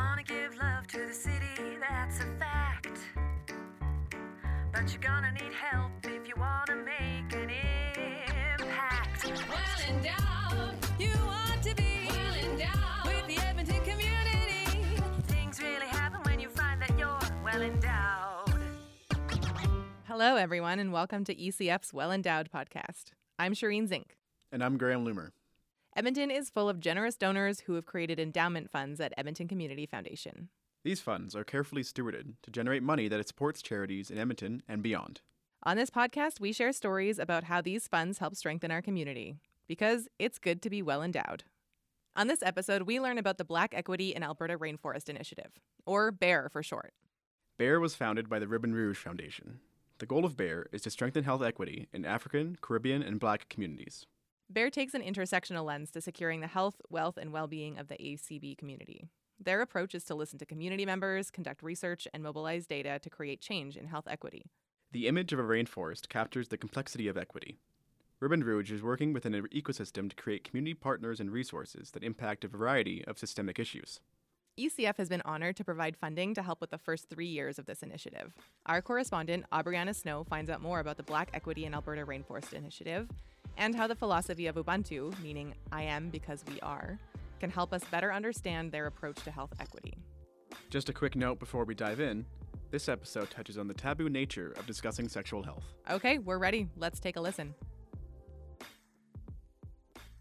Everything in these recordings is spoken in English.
wanna give love to the city, that's a fact. But you're gonna need help if you wanna make an impact. Well endowed, you want to be well endowed with the Edmonton community. Things really happen when you find that you're well endowed. Hello, everyone, and welcome to ECF's Well Endowed podcast. I'm Shireen Zink. And I'm Graham Loomer. Edmonton is full of generous donors who have created endowment funds at Edmonton Community Foundation. These funds are carefully stewarded to generate money that supports charities in Edmonton and beyond. On this podcast, we share stories about how these funds help strengthen our community, because it's good to be well endowed. On this episode, we learn about the Black Equity in Alberta Rainforest Initiative, or BEAR for short. BEAR was founded by the Ribbon Rouge Foundation. The goal of BEAR is to strengthen health equity in African, Caribbean, and Black communities. BEAR takes an intersectional lens to securing the health, wealth, and well being of the ACB community. Their approach is to listen to community members, conduct research, and mobilize data to create change in health equity. The image of a rainforest captures the complexity of equity. Ribbon Rouge is working within an ecosystem to create community partners and resources that impact a variety of systemic issues. ECF has been honored to provide funding to help with the first three years of this initiative. Our correspondent, Aubrianna Snow, finds out more about the Black Equity in Alberta Rainforest Initiative and how the philosophy of Ubuntu, meaning I am because we are, can help us better understand their approach to health equity. Just a quick note before we dive in this episode touches on the taboo nature of discussing sexual health. Okay, we're ready. Let's take a listen.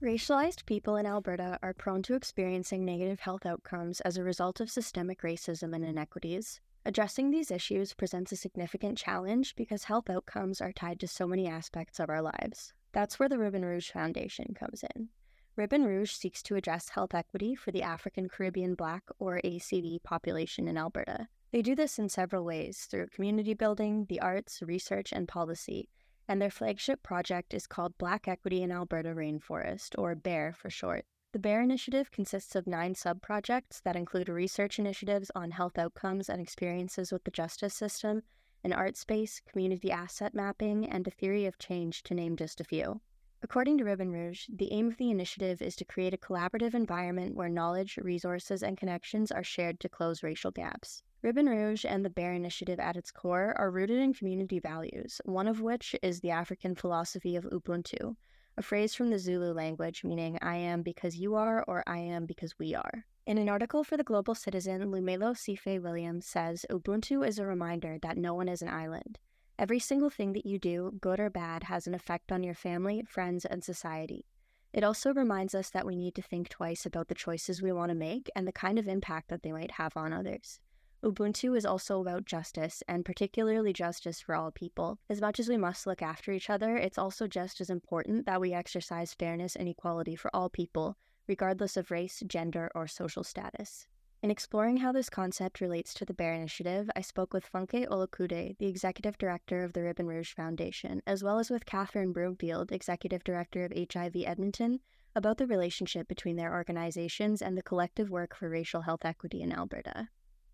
Racialized people in Alberta are prone to experiencing negative health outcomes as a result of systemic racism and inequities. Addressing these issues presents a significant challenge because health outcomes are tied to so many aspects of our lives. That's where the Ribbon Rouge Foundation comes in. Ribbon Rouge seeks to address health equity for the African Caribbean Black or ACB population in Alberta. They do this in several ways through community building, the arts, research, and policy, and their flagship project is called Black Equity in Alberta Rainforest, or BEAR for short. The BEAR initiative consists of nine sub projects that include research initiatives on health outcomes and experiences with the justice system, an art space, community asset mapping, and a theory of change, to name just a few. According to Ribbon Rouge, the aim of the initiative is to create a collaborative environment where knowledge, resources, and connections are shared to close racial gaps. Ribbon Rouge and the BEAR Initiative at its core are rooted in community values, one of which is the African philosophy of Ubuntu, a phrase from the Zulu language meaning I am because you are or I am because we are. In an article for the Global Citizen, Lumelo Sife Williams says Ubuntu is a reminder that no one is an island. Every single thing that you do, good or bad, has an effect on your family, friends, and society. It also reminds us that we need to think twice about the choices we want to make and the kind of impact that they might have on others. Ubuntu is also about justice, and particularly justice for all people. As much as we must look after each other, it's also just as important that we exercise fairness and equality for all people, regardless of race, gender, or social status. In exploring how this concept relates to the BEAR Initiative, I spoke with Funke Olukude, the Executive Director of the Ribbon Rouge Foundation, as well as with Catherine Broomfield, Executive Director of HIV Edmonton, about the relationship between their organizations and the collective work for racial health equity in Alberta.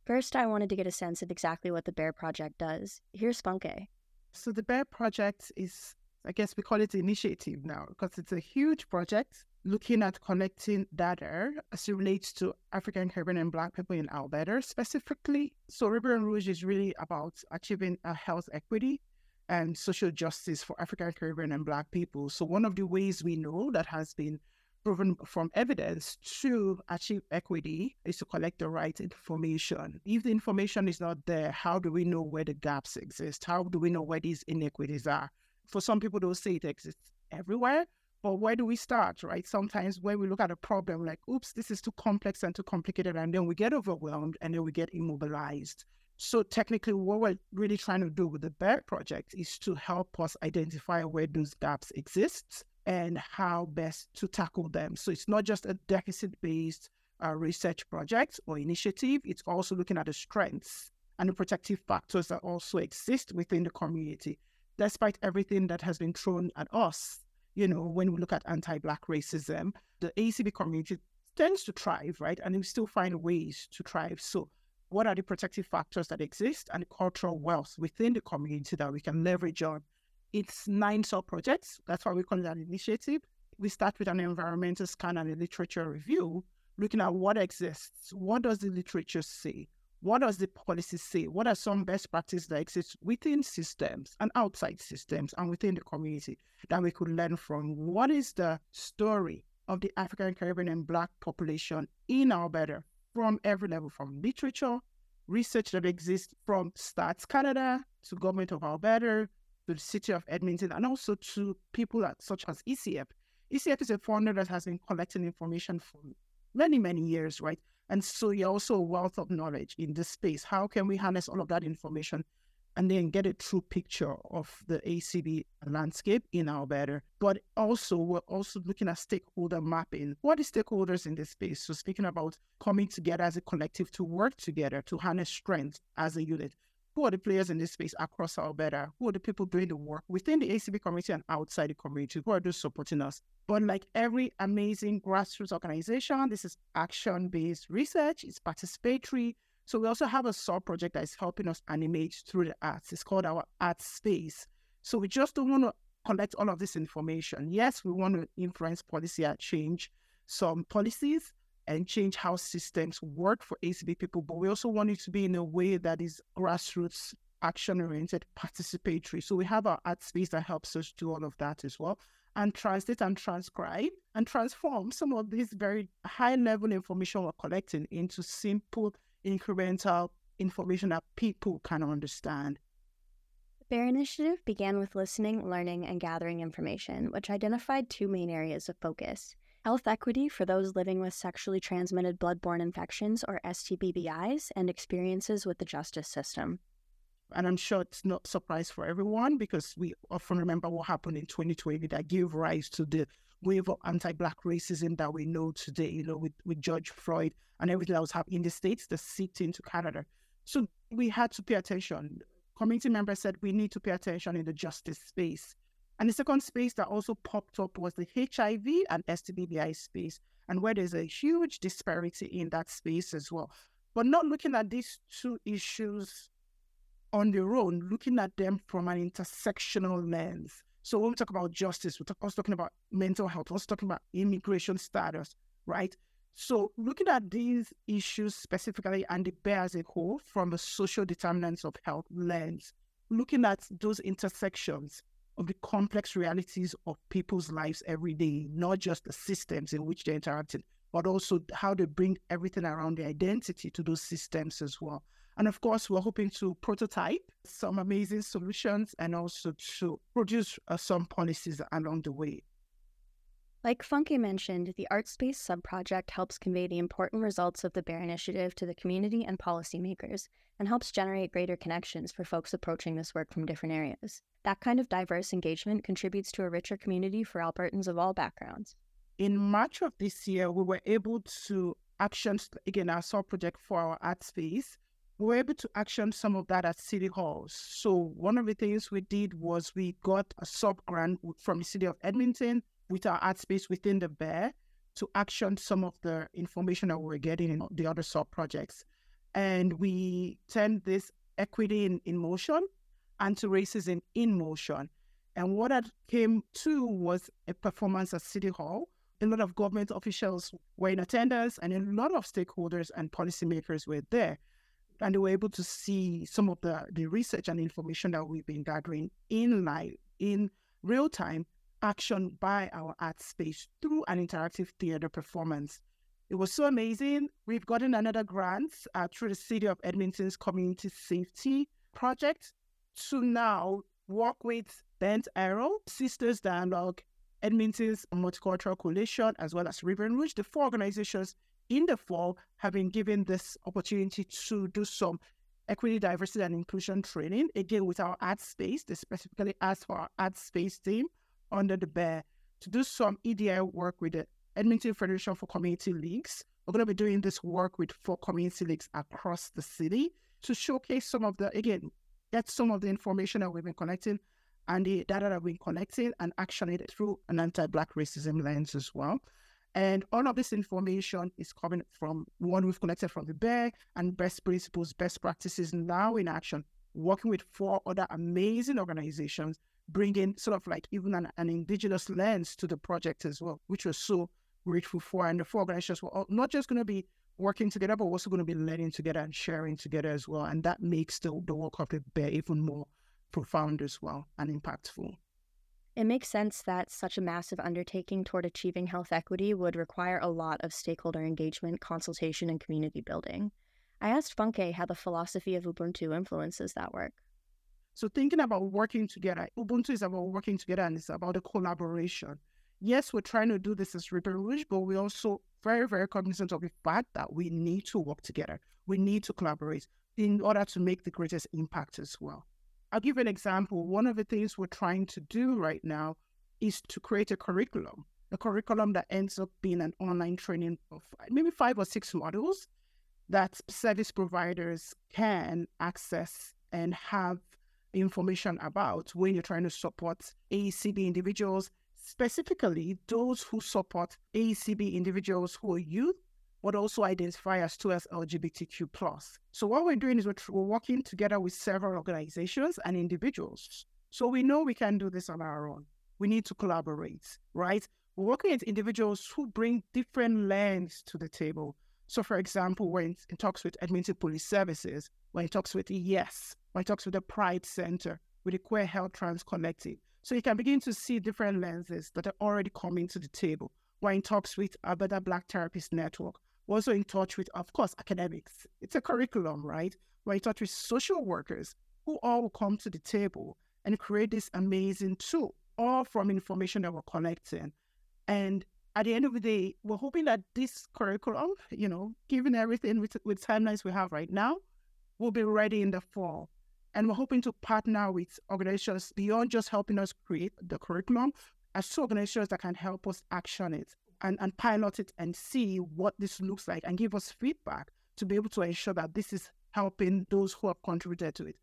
First, I wanted to get a sense of exactly what the BEAR Project does. Here's Funke. So, the BEAR Project is, I guess we call it initiative now because it's a huge project looking at collecting data as it relates to African, Caribbean, and Black people in Alberta specifically. So, Ribbon Rouge is really about achieving a health equity and social justice for African, Caribbean, and Black people. So, one of the ways we know that has been proven from evidence to achieve equity is to collect the right information. If the information is not there, how do we know where the gaps exist? How do we know where these inequities are? For some people, they'll say it exists everywhere, but where do we start, right? Sometimes when we look at a problem, like, oops, this is too complex and too complicated, and then we get overwhelmed and then we get immobilized. So technically, what we're really trying to do with the BEAR project is to help us identify where those gaps exist and how best to tackle them. So it's not just a deficit based uh, research project or initiative, it's also looking at the strengths and the protective factors that also exist within the community, despite everything that has been thrown at us. You know, when we look at anti Black racism, the ACB community tends to thrive, right? And we still find ways to thrive. So, what are the protective factors that exist and the cultural wealth within the community that we can leverage on it's nine sub projects. That's why we call it an initiative. We start with an environmental scan and a literature review looking at what exists. What does the literature say? What does the policy say? What are some best practices that exist within systems and outside systems and within the community that we could learn from? What is the story of the African, Caribbean, and Black population in Alberta from every level, from literature, research that exists from Stats Canada to Government of Alberta to the City of Edmonton, and also to people that, such as ECF. ECF is a funder that has been collecting information for many, many years, right? And so you're also a wealth of knowledge in this space. How can we harness all of that information and then get a true picture of the ACB landscape in Alberta? But also, we're also looking at stakeholder mapping. What is stakeholders in this space? So speaking about coming together as a collective to work together to harness strength as a unit who are the players in this space across Alberta? Who are the people doing the work within the ACB community and outside the community? Who are those supporting us? But like every amazing grassroots organization, this is action based research, it's participatory. So we also have a sub project that is helping us animate through the arts. It's called our art space. So we just don't want to collect all of this information. Yes, we want to influence policy change some policies, and change how systems work for ACB people, but we also want it to be in a way that is grassroots, action oriented, participatory. So we have our art space that helps us do all of that as well and translate and transcribe and transform some of this very high level information we're collecting into simple, incremental information that people can understand. The BEAR initiative began with listening, learning, and gathering information, which identified two main areas of focus health equity for those living with sexually transmitted bloodborne infections or STBBIs, and experiences with the justice system. And I'm sure it's not surprise for everyone because we often remember what happened in 2020 that gave rise to the wave of anti-black racism that we know today, you know, with, with George Floyd and everything that was happening in the States, the seeped into Canada. So we had to pay attention. Community members said we need to pay attention in the justice space. And the second space that also popped up was the HIV and STBBI space, and where there's a huge disparity in that space as well. But not looking at these two issues on their own, looking at them from an intersectional lens. So when we talk about justice, we're also talking about mental health, we're also talking about immigration status, right? So looking at these issues specifically and the bear as a whole from a social determinants of health lens, looking at those intersections of the complex realities of people's lives every day, not just the systems in which they're interacting, but also how they bring everything around their identity to those systems as well. And of course, we're hoping to prototype some amazing solutions and also to produce uh, some policies along the way. Like Funke mentioned, the ArtSpace subproject helps convey the important results of the BEAR initiative to the community and policymakers and helps generate greater connections for folks approaching this work from different areas. That kind of diverse engagement contributes to a richer community for Albertans of all backgrounds. In March of this year, we were able to action, again, our subproject for our art space. We were able to action some of that at City Halls. So, one of the things we did was we got a sub grant from the City of Edmonton with our art space within the bear to action some of the information that we were getting in the other sub projects. And we turned this equity in, in motion and to racism in motion. And what that came to was a performance at City Hall. A lot of government officials were in attendance, and a lot of stakeholders and policymakers were there. And they were able to see some of the, the research and information that we've been gathering in live, in real time, action by our art space through an interactive theater performance. It was so amazing. We've gotten another grant uh, through the City of Edmonton's Community Safety Project to now work with Bent Arrow, Sisters Dialogue, Edmonton's Multicultural Coalition, as well as Ribbon Rouge. The four organizations in the fall have been given this opportunity to do some equity, diversity, and inclusion training, again with our art space. They specifically asked for our art space team under the bear to do some EDI work with the Edmonton Federation for Community Leagues. We're going to be doing this work with four community leagues across the city to showcase some of the, again, get some of the information that we've been collecting and the data that we've been collecting and action it through an anti-Black racism lens as well. And all of this information is coming from one we've collected from the BEAR and best principles, best practices now in action, working with four other amazing organizations bringing sort of like even an, an indigenous lens to the project as well, which was so grateful for. And the four organizations were all, not just going to be working together, but also going to be learning together and sharing together as well. And that makes the, the work of the bear even more profound as well and impactful. It makes sense that such a massive undertaking toward achieving health equity would require a lot of stakeholder engagement, consultation, and community building. I asked Funke how the philosophy of Ubuntu influences that work. So, thinking about working together, Ubuntu is about working together and it's about the collaboration. Yes, we're trying to do this as Ribbon Rouge, but we're also very, very cognizant of the fact that we need to work together. We need to collaborate in order to make the greatest impact as well. I'll give an example. One of the things we're trying to do right now is to create a curriculum, a curriculum that ends up being an online training of maybe five or six modules that service providers can access and have information about when you're trying to support ACB individuals, specifically those who support ACB individuals who are youth but also identify as two as LGBTQ plus. So what we're doing is we're, we're working together with several organizations and individuals. So we know we can do this on our own. We need to collaborate, right? We're working with individuals who bring different lens to the table. So, for example, when it talks with Edmonton Police Services, when it talks with YES, when talks with the Pride Center, with the Queer Health Trans Collective. So you can begin to see different lenses that are already coming to the table. When it talks with Alberta Black Therapist Network, we're also in touch with, of course, academics. It's a curriculum, right? We're in touch with social workers who all will come to the table and create this amazing tool, all from information that we're collecting. And at the end of the day, we're hoping that this curriculum, you know, given everything with, with timelines we have right now, will be ready in the fall. And we're hoping to partner with organizations beyond just helping us create the curriculum, as two organizations that can help us action it and, and pilot it and see what this looks like and give us feedback to be able to ensure that this is helping those who have contributed to it.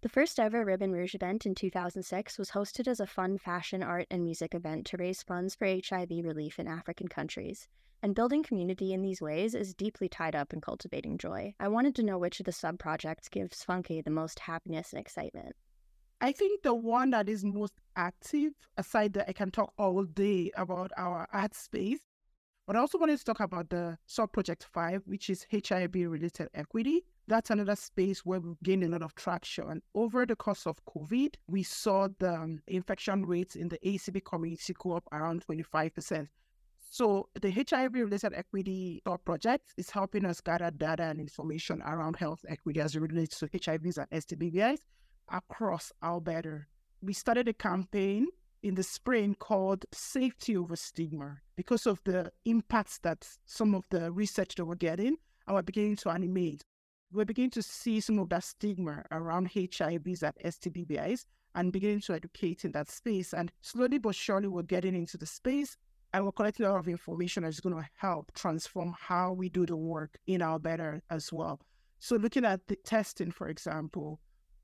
The first ever Ribbon Rouge event in 2006 was hosted as a fun fashion, art, and music event to raise funds for HIV relief in African countries. And building community in these ways is deeply tied up in cultivating joy. I wanted to know which of the sub projects gives Funke the most happiness and excitement. I think the one that is most active, aside that I can talk all day about our art space, but I also wanted to talk about the sub project five, which is HIV related equity. That's another space where we've gained a lot of traction. Over the course of COVID, we saw the um, infection rates in the ACB community go up around 25%. So the HIV related equity project is helping us gather data and information around health equity as it relates to HIVs and STBBIs across Alberta. We started a campaign in the spring called Safety Over Stigma because of the impacts that some of the research that we're getting and we're beginning to animate. We're beginning to see some of that stigma around HIVs and STBBIs and beginning to educate in that space. And slowly but surely, we're getting into the space and we're collecting a lot of information that's going to help transform how we do the work in our better as well. So, looking at the testing, for example,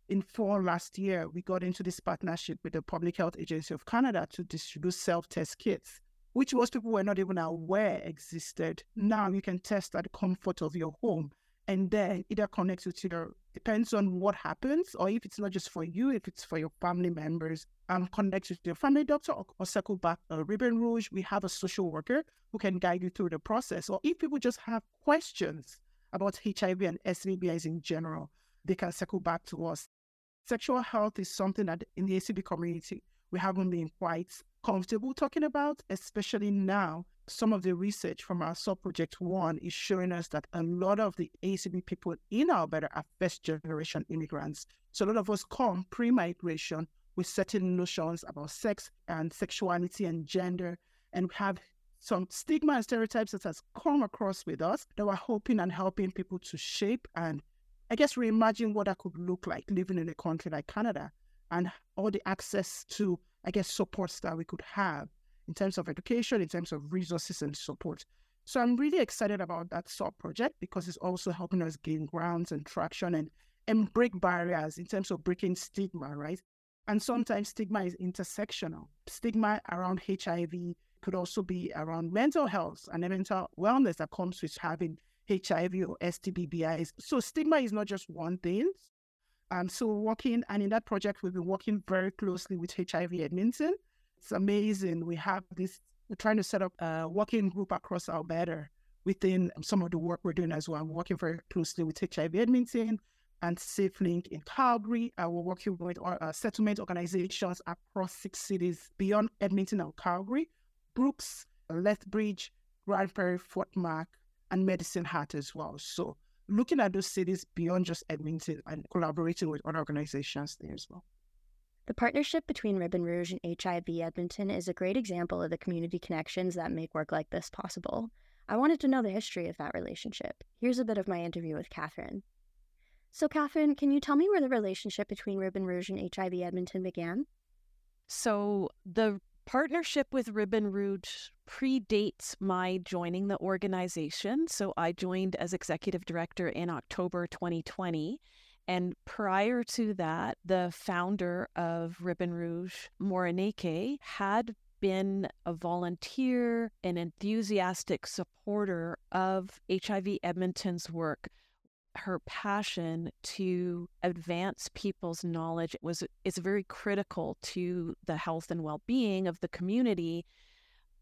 in fall last year, we got into this partnership with the Public Health Agency of Canada to distribute self test kits, which most people were not even aware existed. Now you can test at the comfort of your home and then either connect with your, depends on what happens, or if it's not just for you, if it's for your family members, um, connect with your family doctor or, or circle back Ribbon Rouge. We have a social worker who can guide you through the process. Or if people just have questions about HIV and STBs in general, they can circle back to us. Sexual health is something that in the ACB community we haven't been quite comfortable talking about, especially now. Some of the research from our sub project one is showing us that a lot of the ACB people in Alberta are first generation immigrants. So a lot of us come pre migration with certain notions about sex and sexuality and gender, and we have some stigma and stereotypes that has come across with us that we're hoping and helping people to shape and I guess reimagine what that could look like living in a country like Canada and all the access to, I guess, supports that we could have in terms of education, in terms of resources and support. So I'm really excited about that sub project because it's also helping us gain grounds and traction and, and break barriers in terms of breaking stigma, right? And sometimes stigma is intersectional. Stigma around HIV could also be around mental health and mental wellness that comes with having HIV or STBBIs. So stigma is not just one thing. Um, so working, and in that project, we've been working very closely with HIV Edmonton. It's amazing. We have this we're trying to set up a working group across Alberta within some of the work we're doing as well. I'm working very closely with HIV Edmonton and SafeLink in Calgary. Uh, we're working with uh, settlement organizations across six cities beyond Edmonton and Calgary, Brooks, Lethbridge, Grande Prairie, Fort Mac, and Medicine Hat as well. So looking at those cities beyond just Edmonton and collaborating with other organizations there as well. The partnership between Ribbon Rouge and HIV Edmonton is a great example of the community connections that make work like this possible. I wanted to know the history of that relationship. Here's a bit of my interview with Catherine. So, Catherine, can you tell me where the relationship between Ribbon Rouge and HIV Edmonton began? So, the partnership with Ribbon Rouge predates my joining the organization. So I joined as executive director in October 2020. And prior to that, the founder of Ribbon Rouge, Morenike, had been a volunteer, an enthusiastic supporter of HIV Edmonton's work. Her passion to advance people's knowledge was is very critical to the health and well-being of the community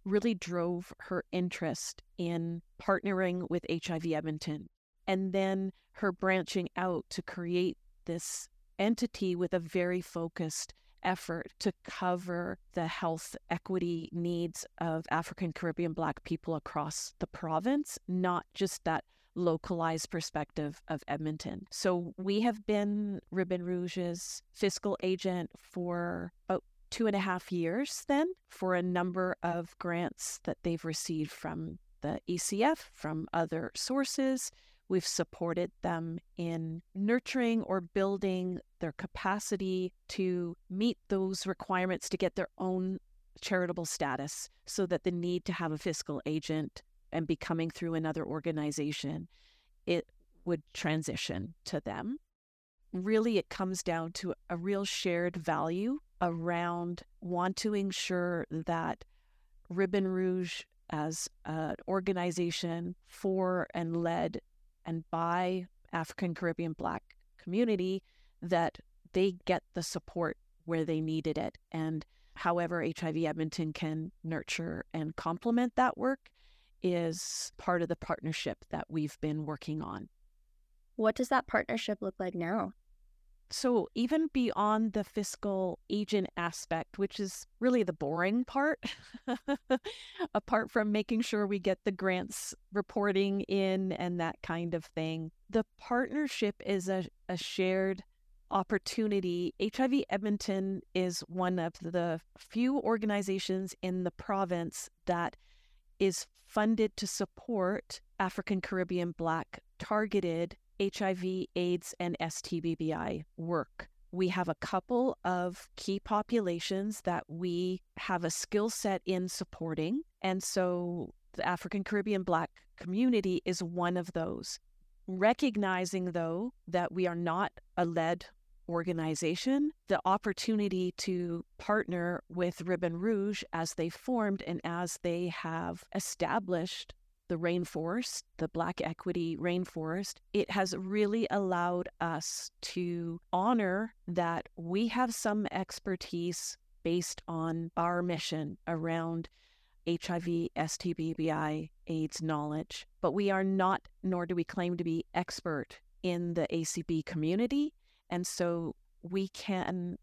really drove her interest in partnering with HIV Edmonton and then her branching out to create this entity with a very focused effort to cover the health equity needs of African Caribbean Black people across the province, not just that localized perspective of Edmonton. So we have been Ribbon Rouge's fiscal agent for about two and a half years then for a number of grants that they've received from the ECF, from other sources. We've supported them in nurturing or building their capacity to meet those requirements to get their own charitable status so that the need to have a fiscal agent and be coming through another organization, it would transition to them. Really, it comes down to a real shared value around want to ensure that Ribbon Rouge, as an organization for and led and by African Caribbean Black community, that they get the support where they needed it. And however HIV Edmonton can nurture and complement that work is part of the partnership that we've been working on. What does that partnership look like now? So, even beyond the fiscal agent aspect, which is really the boring part, apart from making sure we get the grants reporting in and that kind of thing, the partnership is a, a shared opportunity. HIV Edmonton is one of the few organizations in the province that is funded to support African Caribbean Black targeted HIV, AIDS, and STBBI work. We have a couple of key populations that we have a skill set in supporting. And so the African Caribbean Black community is one of those. Recognizing, though, that we are not a led organization the opportunity to partner with Ribbon Rouge as they formed and as they have established the rainforest, the Black Equity Rainforest, it has really allowed us to honor that we have some expertise based on our mission around HIV, STBBI, AIDS knowledge, but we are not, nor do we claim to be expert in the ACB community. And so we can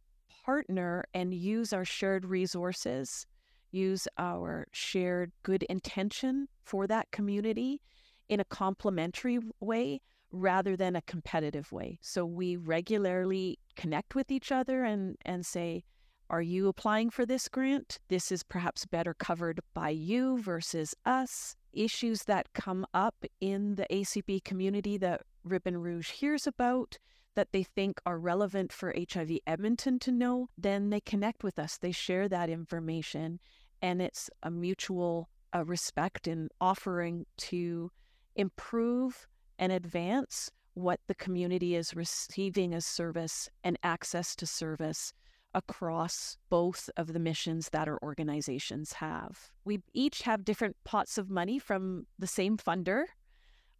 partner and use our shared resources, use our shared good intention for that community in a complementary way rather than a competitive way. So we regularly connect with each other and, and say, are you applying for this grant? This is perhaps better covered by you versus us. Issues that come up in the ACB community that Ribbon Rouge hears about that they think are relevant for HIV Edmonton to know, then they connect with us. They share that information, and it's a mutual uh, respect and offering to improve and advance what the community is receiving as service and access to service across both of the missions that our organizations have. We each have different pots of money from the same funder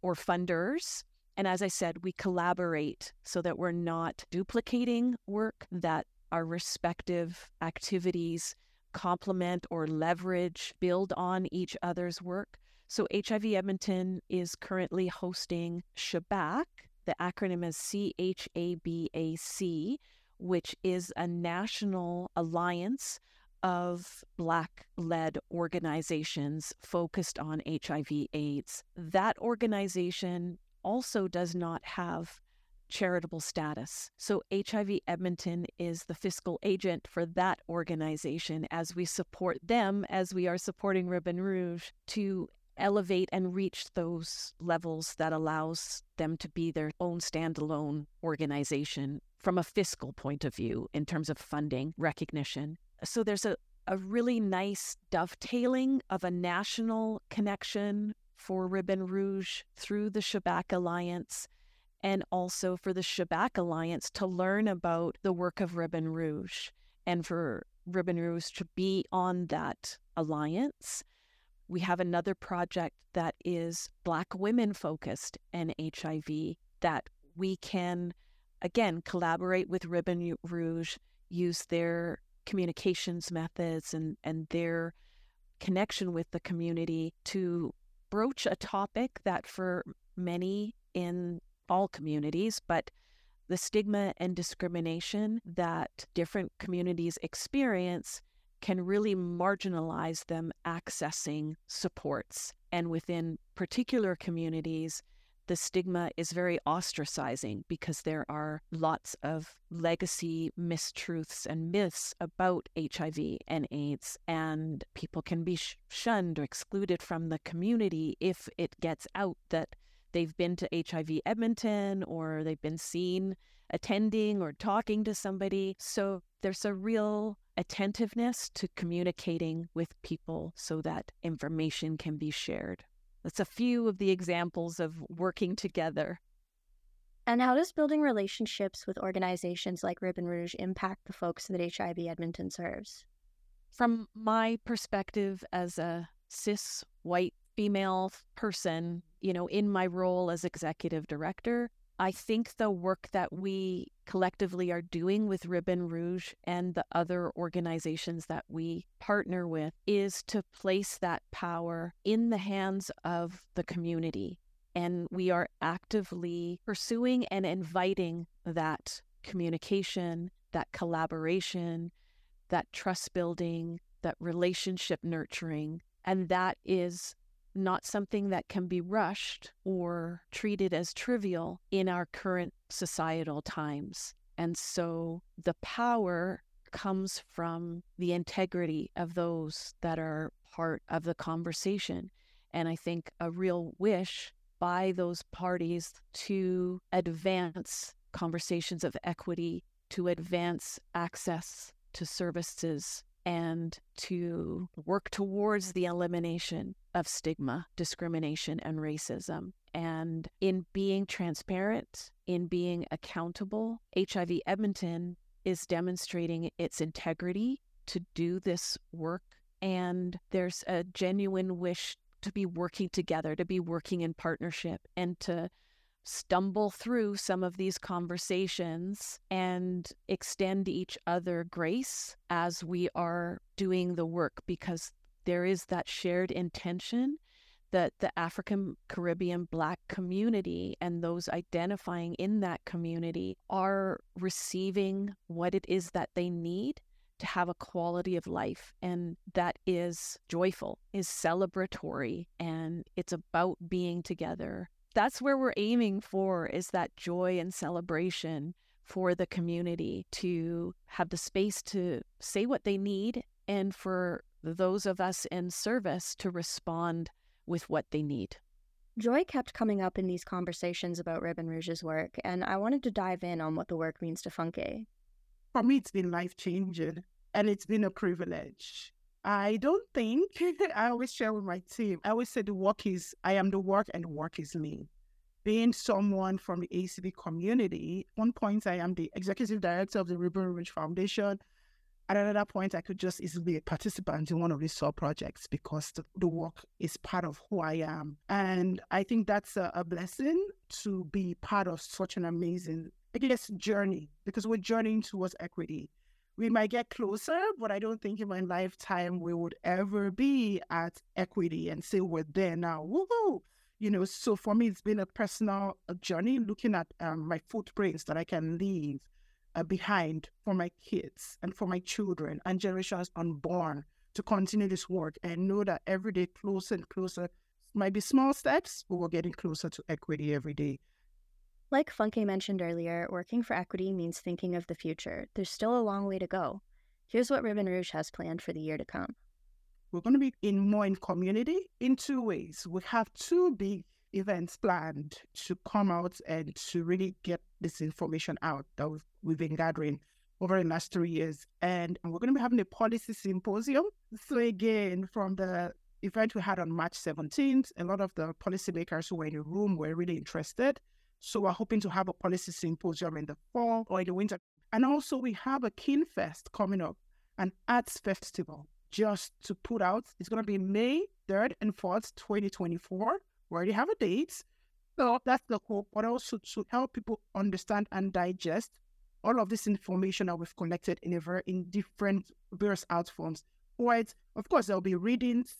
or funders. And as I said, we collaborate so that we're not duplicating work, that our respective activities complement or leverage, build on each other's work. So HIV Edmonton is currently hosting CHABAC. The acronym is C H A B A C, which is a national alliance of Black led organizations focused on HIV AIDS. That organization also does not have charitable status. So HIV Edmonton is the fiscal agent for that organization as we support them, as we are supporting Ribbon Rouge to elevate and reach those levels that allows them to be their own standalone organization from a fiscal point of view in terms of funding recognition. So there's a, a really nice dovetailing of a national connection for Ribbon Rouge through the CHABAC Alliance and also for the CHABAC Alliance to learn about the work of Ribbon Rouge and for Ribbon Rouge to be on that alliance. We have another project that is Black women focused and HIV that we can, again, collaborate with Ribbon Rouge, use their communications methods and, and their connection with the community to broach a topic that for many in all communities, but the stigma and discrimination that different communities experience can really marginalize them accessing supports. And within particular communities, the stigma is very ostracizing because there are lots of legacy mistruths and myths about HIV and AIDS, and people can be shunned or excluded from the community if it gets out that they've been to HIV Edmonton or they've been seen attending or talking to somebody. So there's a real attentiveness to communicating with people so that information can be shared. That's a few of the examples of working together. And how does building relationships with organizations like Ribbon Rouge impact the folks that HIV Edmonton serves? From my perspective as a cis white female person, you know, in my role as executive director, I think the work that we collectively are doing with Ribbon Rouge and the other organizations that we partner with is to place that power in the hands of the community. And we are actively pursuing and inviting that communication, that collaboration, that trust building, that relationship nurturing. And that is not something that can be rushed or treated as trivial in our current societal times. And so the power comes from the integrity of those that are part of the conversation. And I think a real wish by those parties to advance conversations of equity, to advance access to services and to work towards the elimination of stigma, discrimination, and racism. And in being transparent, in being accountable, HIV Edmonton is demonstrating its integrity to do this work. And there's a genuine wish to be working together, to be working in partnership, and to stumble through some of these conversations and extend each other grace as we are doing the work because there is that shared intention that the African Caribbean Black community and those identifying in that community are receiving what it is that they need to have a quality of life and that is joyful, is celebratory, and it's about being together that's where we're aiming for is that joy and celebration for the community to have the space to say what they need and for those of us in service to respond with what they need. Joy kept coming up in these conversations about Ribbon Rouge's work, and I wanted to dive in on what the work means to Funke. For me, it's been life changing and it's been a privilege. I don't think I always share with my team. I always say the work is I am the work and the work is me. Being someone from the ACB community, one point I am the executive director of the Ribbon Rouge Foundation. At another point, I could just easily be a participant in one of these sub projects because the, the, work is part of who I am. And I think that's a, a blessing to be part of such an amazing, I guess, journey because we're journeying towards equity we might get closer, but I don't think in my lifetime we would ever be at equity and say we're there now. Woohoo! You know, so for me, it's been a personal uh, journey looking at um, my footprints that I can leave uh, behind for my kids and for my children and generations unborn to continue this work and know that every day closer and closer might be small steps, but we're getting closer to equity every day. Like Funke mentioned earlier, working for equity means thinking of the future. There's still a long way to go. Here's what Ribbon Rouge has planned for the year to come. We're going to be in more in community in two ways. We have two big events planned to come out and to really get this information out that we've, we've been gathering over the last three years. And we're going to be having a policy symposium. So again, from the event we had on March 17th, a lot of the policymakers who were in the room were really interested. So we're hoping to have a policy symposium in the fall or in the winter. And also we have a Kinfest coming up, an arts festival just to put out. It's going to be May 3rd and 4th, 2024. We already have a date. So that's the hope, but also to help people understand and digest all of this information that we've collected in a very in different various art forms. Right. Of course, there'll be readings,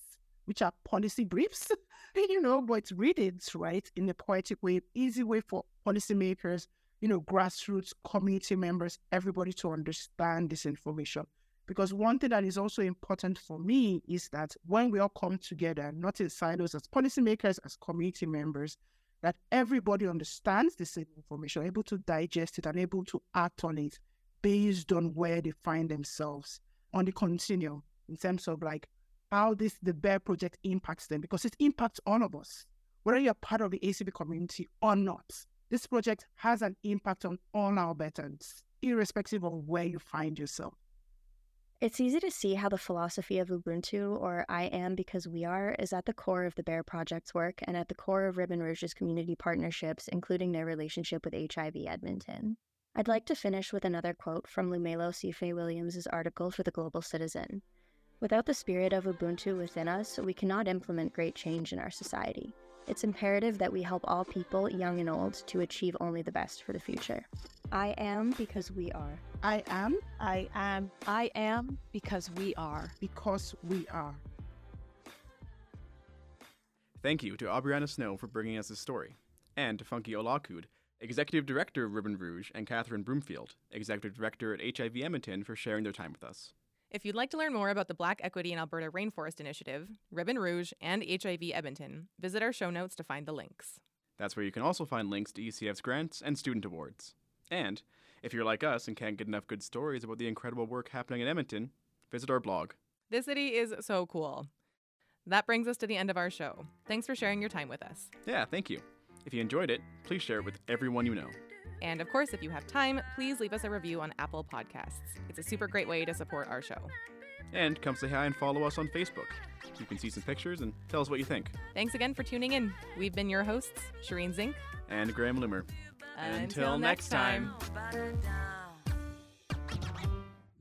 which are policy briefs, you know, but it's readings, right, in a poetic way, easy way for policymakers, you know, grassroots community members, everybody to understand this information. Because one thing that is also important for me is that when we all come together, not in silos as policymakers, as community members, that everybody understands this information, able to digest it and able to act on it based on where they find themselves on the continuum in terms of like how this the Bear project impacts them because it impacts all of us, whether you're part of the ACB community or not. This project has an impact on all our veterans, irrespective of where you find yourself. It's easy to see how the philosophy of Ubuntu, or I am because we are, is at the core of the Bear Project's work and at the core of Ribbon Rouge's community partnerships, including their relationship with HIV Edmonton. I'd like to finish with another quote from Lumelo Sife Williams' article for The Global Citizen. Without the spirit of Ubuntu within us, we cannot implement great change in our society. It's imperative that we help all people, young and old, to achieve only the best for the future. I am because we are. I am I am, I am because we are. because we are. Thank you to Aubrianna Snow for bringing us this story, and to Funke Olukude, Executive Director of Ribbon Rouge, and Catherine Broomfield, Executive Director at HIV Edmonton, for sharing their time with us. If you'd like to learn more about the Black Equity in Alberta Rainforest Initiative, Ribbon Rouge, and HIV Edmonton, visit our show notes to find the links. That's where you can also find links to ECF's grants and student awards. And if you're like us and can't get enough good stories about the incredible work happening in Edmonton, visit our blog. This city is so cool. That brings us to the end of our show. Thanks for sharing your time with us. Yeah, thank you. If you enjoyed it, please share it with everyone you know. And of course, if you have time, please leave us a review on Apple Podcasts. It's a super great way to support our show. And come say hi and follow us on Facebook. You can see some pictures and tell us what you think. Thanks again for tuning in. We've been your hosts, Shireen Zink. And Graham Loomer. Until next time.